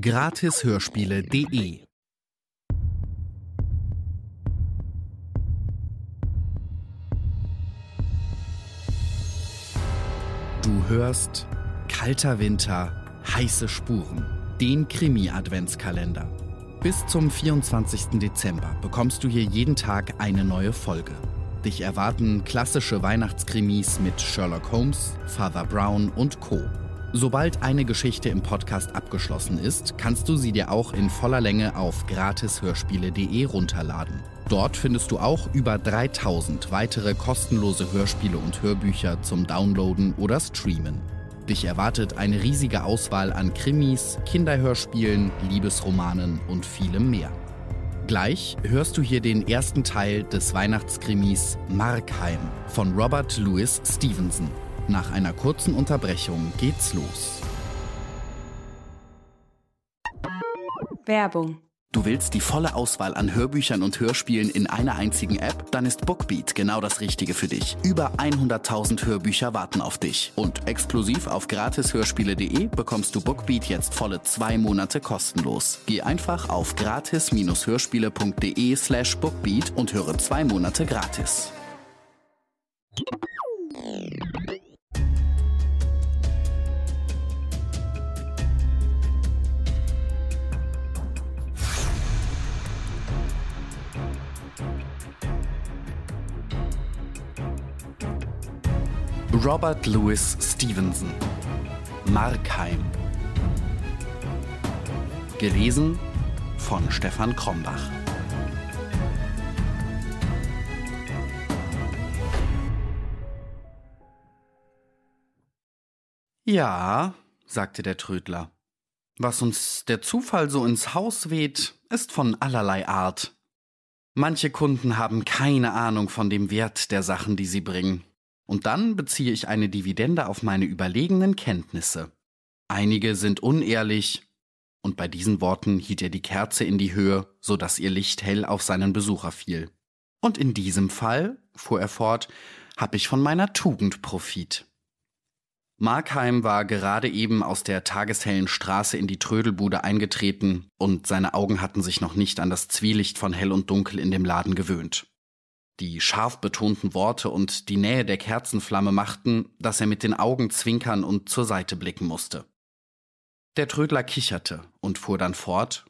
Gratishörspiele.de Du hörst Kalter Winter, heiße Spuren, den Krimi-Adventskalender. Bis zum 24. Dezember bekommst du hier jeden Tag eine neue Folge. Dich erwarten klassische Weihnachtskrimis mit Sherlock Holmes, Father Brown und Co. Sobald eine Geschichte im Podcast abgeschlossen ist, kannst du sie dir auch in voller Länge auf gratishörspiele.de runterladen. Dort findest du auch über 3000 weitere kostenlose Hörspiele und Hörbücher zum Downloaden oder Streamen. Dich erwartet eine riesige Auswahl an Krimis, Kinderhörspielen, Liebesromanen und vielem mehr. Gleich hörst du hier den ersten Teil des Weihnachtskrimis Markheim von Robert Louis Stevenson. Nach einer kurzen Unterbrechung geht's los. Werbung. Du willst die volle Auswahl an Hörbüchern und Hörspielen in einer einzigen App? Dann ist Bookbeat genau das Richtige für dich. Über 100.000 Hörbücher warten auf dich. Und exklusiv auf gratishörspiele.de bekommst du Bookbeat jetzt volle zwei Monate kostenlos. Geh einfach auf gratis-hörspiele.de slash bookbeat und höre zwei Monate gratis. Robert Louis Stevenson Markheim Gelesen von Stefan Krombach Ja, sagte der Trödler, was uns der Zufall so ins Haus weht, ist von allerlei Art. Manche Kunden haben keine Ahnung von dem Wert der Sachen, die sie bringen. Und dann beziehe ich eine Dividende auf meine überlegenen Kenntnisse. Einige sind unehrlich, und bei diesen Worten hielt er die Kerze in die Höhe, so dass ihr Licht hell auf seinen Besucher fiel. Und in diesem Fall, fuhr er fort, habe ich von meiner Tugend Profit. Markheim war gerade eben aus der tageshellen Straße in die Trödelbude eingetreten, und seine Augen hatten sich noch nicht an das Zwielicht von hell und dunkel in dem Laden gewöhnt. Die scharf betonten Worte und die Nähe der Kerzenflamme machten, dass er mit den Augen zwinkern und zur Seite blicken musste. Der Trödler kicherte und fuhr dann fort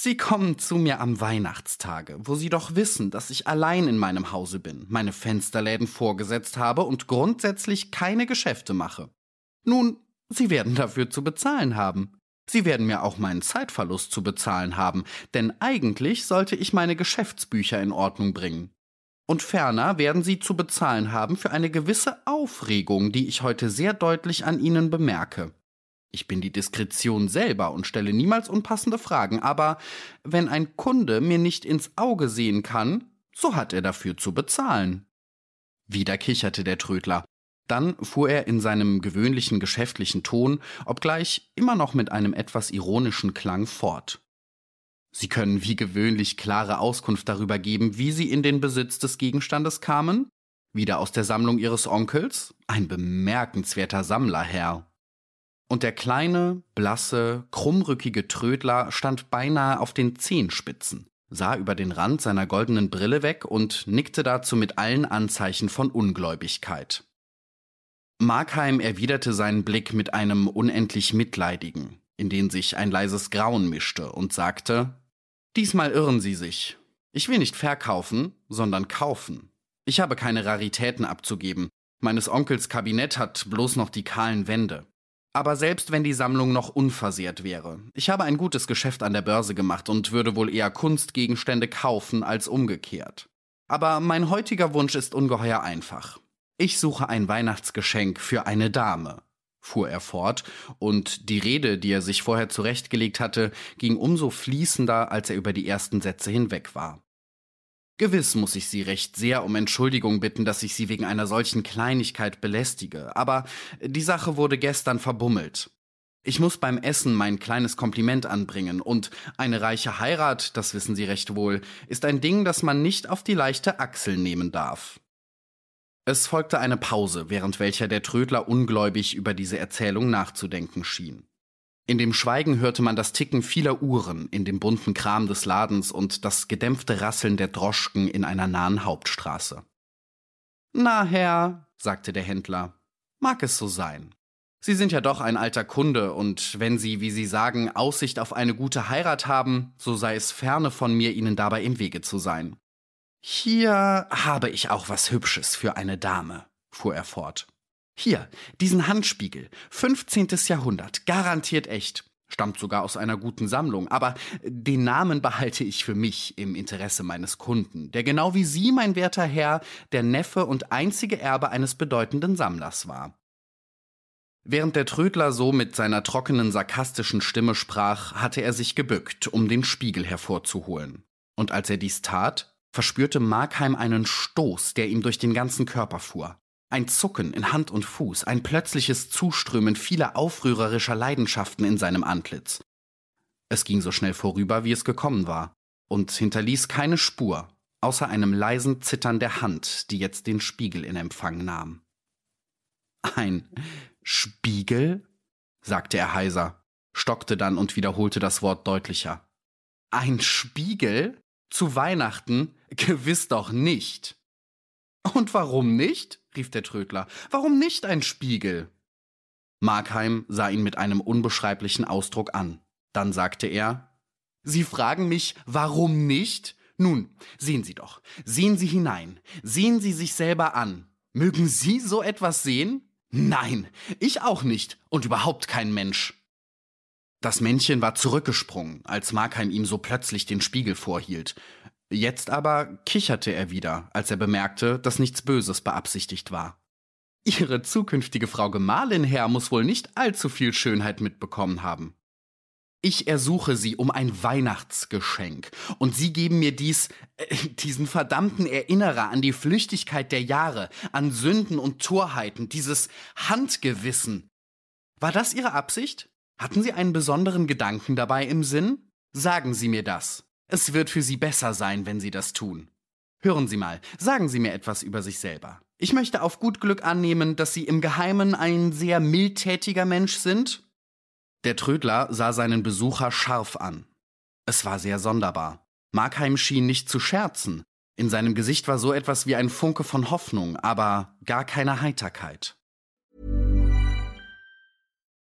Sie kommen zu mir am Weihnachtstage, wo Sie doch wissen, dass ich allein in meinem Hause bin, meine Fensterläden vorgesetzt habe und grundsätzlich keine Geschäfte mache. Nun, Sie werden dafür zu bezahlen haben. Sie werden mir auch meinen Zeitverlust zu bezahlen haben, denn eigentlich sollte ich meine Geschäftsbücher in Ordnung bringen. Und ferner werden Sie zu bezahlen haben für eine gewisse Aufregung, die ich heute sehr deutlich an Ihnen bemerke. Ich bin die Diskretion selber und stelle niemals unpassende Fragen, aber wenn ein Kunde mir nicht ins Auge sehen kann, so hat er dafür zu bezahlen. Wieder kicherte der Trödler. Dann fuhr er in seinem gewöhnlichen geschäftlichen Ton, obgleich immer noch mit einem etwas ironischen Klang fort. Sie können wie gewöhnlich klare Auskunft darüber geben, wie Sie in den Besitz des Gegenstandes kamen? Wieder aus der Sammlung Ihres Onkels? Ein bemerkenswerter Sammlerherr. Und der kleine, blasse, krummrückige Trödler stand beinahe auf den Zehenspitzen, sah über den Rand seiner goldenen Brille weg und nickte dazu mit allen Anzeichen von Ungläubigkeit. Markheim erwiderte seinen Blick mit einem unendlich mitleidigen, in den sich ein leises Grauen mischte, und sagte Diesmal irren Sie sich. Ich will nicht verkaufen, sondern kaufen. Ich habe keine Raritäten abzugeben. Meines Onkels Kabinett hat bloß noch die kahlen Wände. Aber selbst wenn die Sammlung noch unversehrt wäre, ich habe ein gutes Geschäft an der Börse gemacht und würde wohl eher Kunstgegenstände kaufen als umgekehrt. Aber mein heutiger Wunsch ist ungeheuer einfach. Ich suche ein Weihnachtsgeschenk für eine Dame, fuhr er fort, und die Rede, die er sich vorher zurechtgelegt hatte, ging umso fließender, als er über die ersten Sätze hinweg war. Gewiss muss ich Sie recht sehr um Entschuldigung bitten, dass ich Sie wegen einer solchen Kleinigkeit belästige, aber die Sache wurde gestern verbummelt. Ich muss beim Essen mein kleines Kompliment anbringen, und eine reiche Heirat, das wissen Sie recht wohl, ist ein Ding, das man nicht auf die leichte Achsel nehmen darf. Es folgte eine Pause, während welcher der Trödler ungläubig über diese Erzählung nachzudenken schien. In dem Schweigen hörte man das Ticken vieler Uhren in dem bunten Kram des Ladens und das gedämpfte Rasseln der Droschken in einer nahen Hauptstraße. Na, Herr, sagte der Händler, mag es so sein. Sie sind ja doch ein alter Kunde, und wenn Sie, wie Sie sagen, Aussicht auf eine gute Heirat haben, so sei es ferne von mir, Ihnen dabei im Wege zu sein. Hier habe ich auch was Hübsches für eine Dame, fuhr er fort. Hier, diesen Handspiegel, 15. Jahrhundert, garantiert echt. Stammt sogar aus einer guten Sammlung, aber den Namen behalte ich für mich im Interesse meines Kunden, der genau wie Sie, mein werter Herr, der Neffe und einzige Erbe eines bedeutenden Sammlers war. Während der Trödler so mit seiner trockenen, sarkastischen Stimme sprach, hatte er sich gebückt, um den Spiegel hervorzuholen. Und als er dies tat, verspürte Markheim einen Stoß, der ihm durch den ganzen Körper fuhr. Ein Zucken in Hand und Fuß, ein plötzliches Zuströmen vieler aufrührerischer Leidenschaften in seinem Antlitz. Es ging so schnell vorüber, wie es gekommen war, und hinterließ keine Spur, außer einem leisen Zittern der Hand, die jetzt den Spiegel in Empfang nahm. Ein Spiegel? sagte er heiser, stockte dann und wiederholte das Wort deutlicher. Ein Spiegel? Zu Weihnachten? Gewiss doch nicht. Und warum nicht? rief der Trödler. Warum nicht ein Spiegel? Markheim sah ihn mit einem unbeschreiblichen Ausdruck an. Dann sagte er Sie fragen mich, warum nicht? Nun, sehen Sie doch, sehen Sie hinein, sehen Sie sich selber an. Mögen Sie so etwas sehen? Nein, ich auch nicht und überhaupt kein Mensch. Das Männchen war zurückgesprungen, als Markheim ihm so plötzlich den Spiegel vorhielt. Jetzt aber kicherte er wieder, als er bemerkte, dass nichts Böses beabsichtigt war. Ihre zukünftige Frau Gemahlin, Herr, muss wohl nicht allzu viel Schönheit mitbekommen haben. Ich ersuche Sie um ein Weihnachtsgeschenk, und Sie geben mir dies, äh, diesen verdammten Erinnerer an die Flüchtigkeit der Jahre, an Sünden und Torheiten, dieses Handgewissen. War das Ihre Absicht? Hatten Sie einen besonderen Gedanken dabei im Sinn? Sagen Sie mir das. Es wird für Sie besser sein, wenn Sie das tun. Hören Sie mal, sagen Sie mir etwas über sich selber. Ich möchte auf gut Glück annehmen, dass Sie im Geheimen ein sehr mildtätiger Mensch sind. Der Trödler sah seinen Besucher scharf an. Es war sehr sonderbar. Markheim schien nicht zu scherzen. In seinem Gesicht war so etwas wie ein Funke von Hoffnung, aber gar keine Heiterkeit.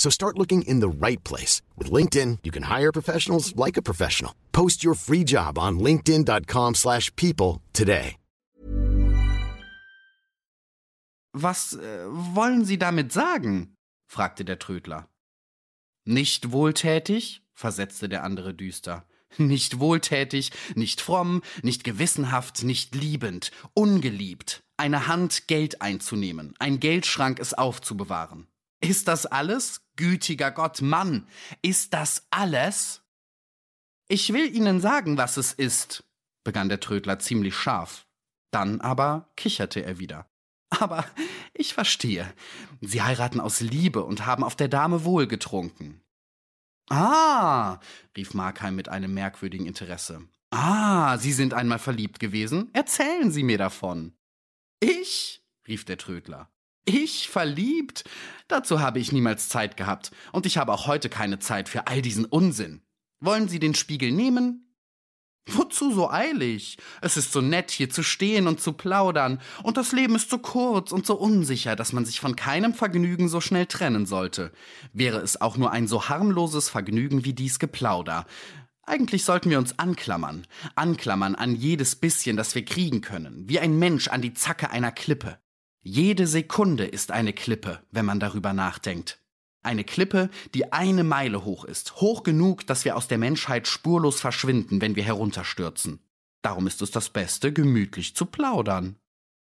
So start looking in the right place. With LinkedIn, you can hire professionals like a professional. Post your free job on linkedin.com slash people today. Was äh, wollen Sie damit sagen? fragte der Trödler. Nicht wohltätig? versetzte der andere düster. Nicht wohltätig, nicht fromm, nicht gewissenhaft, nicht liebend, ungeliebt. Eine Hand Geld einzunehmen, ein Geldschrank es aufzubewahren. Ist das alles? Gütiger Gott, Mann, ist das alles? Ich will Ihnen sagen, was es ist, begann der Trödler ziemlich scharf. Dann aber kicherte er wieder. Aber ich verstehe. Sie heiraten aus Liebe und haben auf der Dame wohl getrunken. Ah, rief Markheim mit einem merkwürdigen Interesse. Ah, Sie sind einmal verliebt gewesen? Erzählen Sie mir davon. Ich? rief der Trödler. Ich verliebt? Dazu habe ich niemals Zeit gehabt, und ich habe auch heute keine Zeit für all diesen Unsinn. Wollen Sie den Spiegel nehmen? Wozu so eilig? Es ist so nett, hier zu stehen und zu plaudern, und das Leben ist so kurz und so unsicher, dass man sich von keinem Vergnügen so schnell trennen sollte. Wäre es auch nur ein so harmloses Vergnügen wie dies Geplauder. Eigentlich sollten wir uns anklammern, anklammern an jedes bisschen, das wir kriegen können, wie ein Mensch an die Zacke einer Klippe. Jede Sekunde ist eine Klippe, wenn man darüber nachdenkt. Eine Klippe, die eine Meile hoch ist, hoch genug, dass wir aus der Menschheit spurlos verschwinden, wenn wir herunterstürzen. Darum ist es das Beste, gemütlich zu plaudern.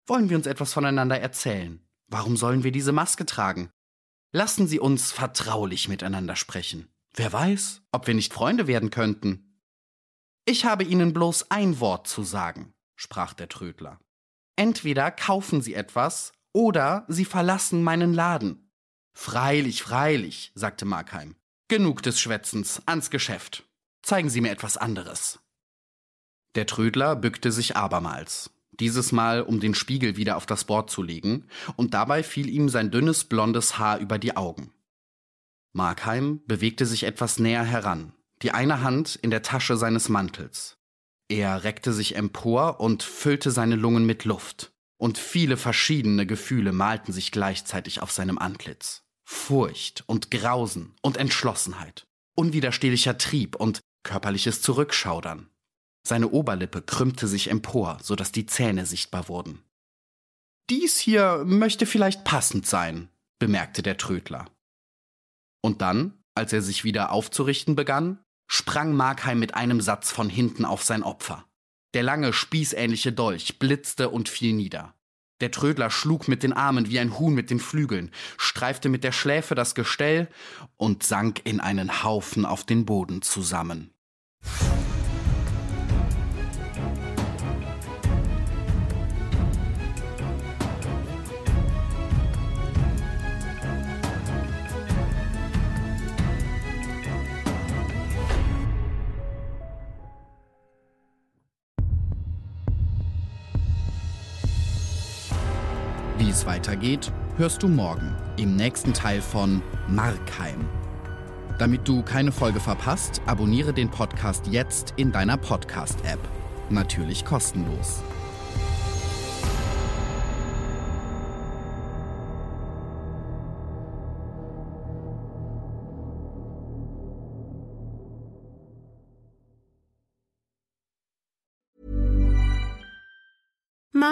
Wollen wir uns etwas voneinander erzählen? Warum sollen wir diese Maske tragen? Lassen Sie uns vertraulich miteinander sprechen. Wer weiß, ob wir nicht Freunde werden könnten. Ich habe Ihnen bloß ein Wort zu sagen, sprach der Trödler. Entweder kaufen Sie etwas oder Sie verlassen meinen Laden. Freilich, freilich, sagte Markheim. Genug des Schwätzens, ans Geschäft. Zeigen Sie mir etwas anderes. Der Trödler bückte sich abermals, dieses Mal um den Spiegel wieder auf das Bord zu legen, und dabei fiel ihm sein dünnes blondes Haar über die Augen. Markheim bewegte sich etwas näher heran, die eine Hand in der Tasche seines Mantels. Er reckte sich empor und füllte seine Lungen mit Luft und viele verschiedene Gefühle malten sich gleichzeitig auf seinem Antlitz. Furcht und Grausen und Entschlossenheit, unwiderstehlicher Trieb und körperliches Zurückschaudern. Seine Oberlippe krümmte sich empor, so dass die Zähne sichtbar wurden. Dies hier möchte vielleicht passend sein, bemerkte der Trödler. Und dann, als er sich wieder aufzurichten begann, sprang Markheim mit einem Satz von hinten auf sein Opfer. Der lange, spießähnliche Dolch blitzte und fiel nieder. Der Trödler schlug mit den Armen wie ein Huhn mit den Flügeln, streifte mit der Schläfe das Gestell und sank in einen Haufen auf den Boden zusammen. Wie es weitergeht, hörst du morgen im nächsten Teil von Markheim. Damit du keine Folge verpasst, abonniere den Podcast jetzt in deiner Podcast-App. Natürlich kostenlos.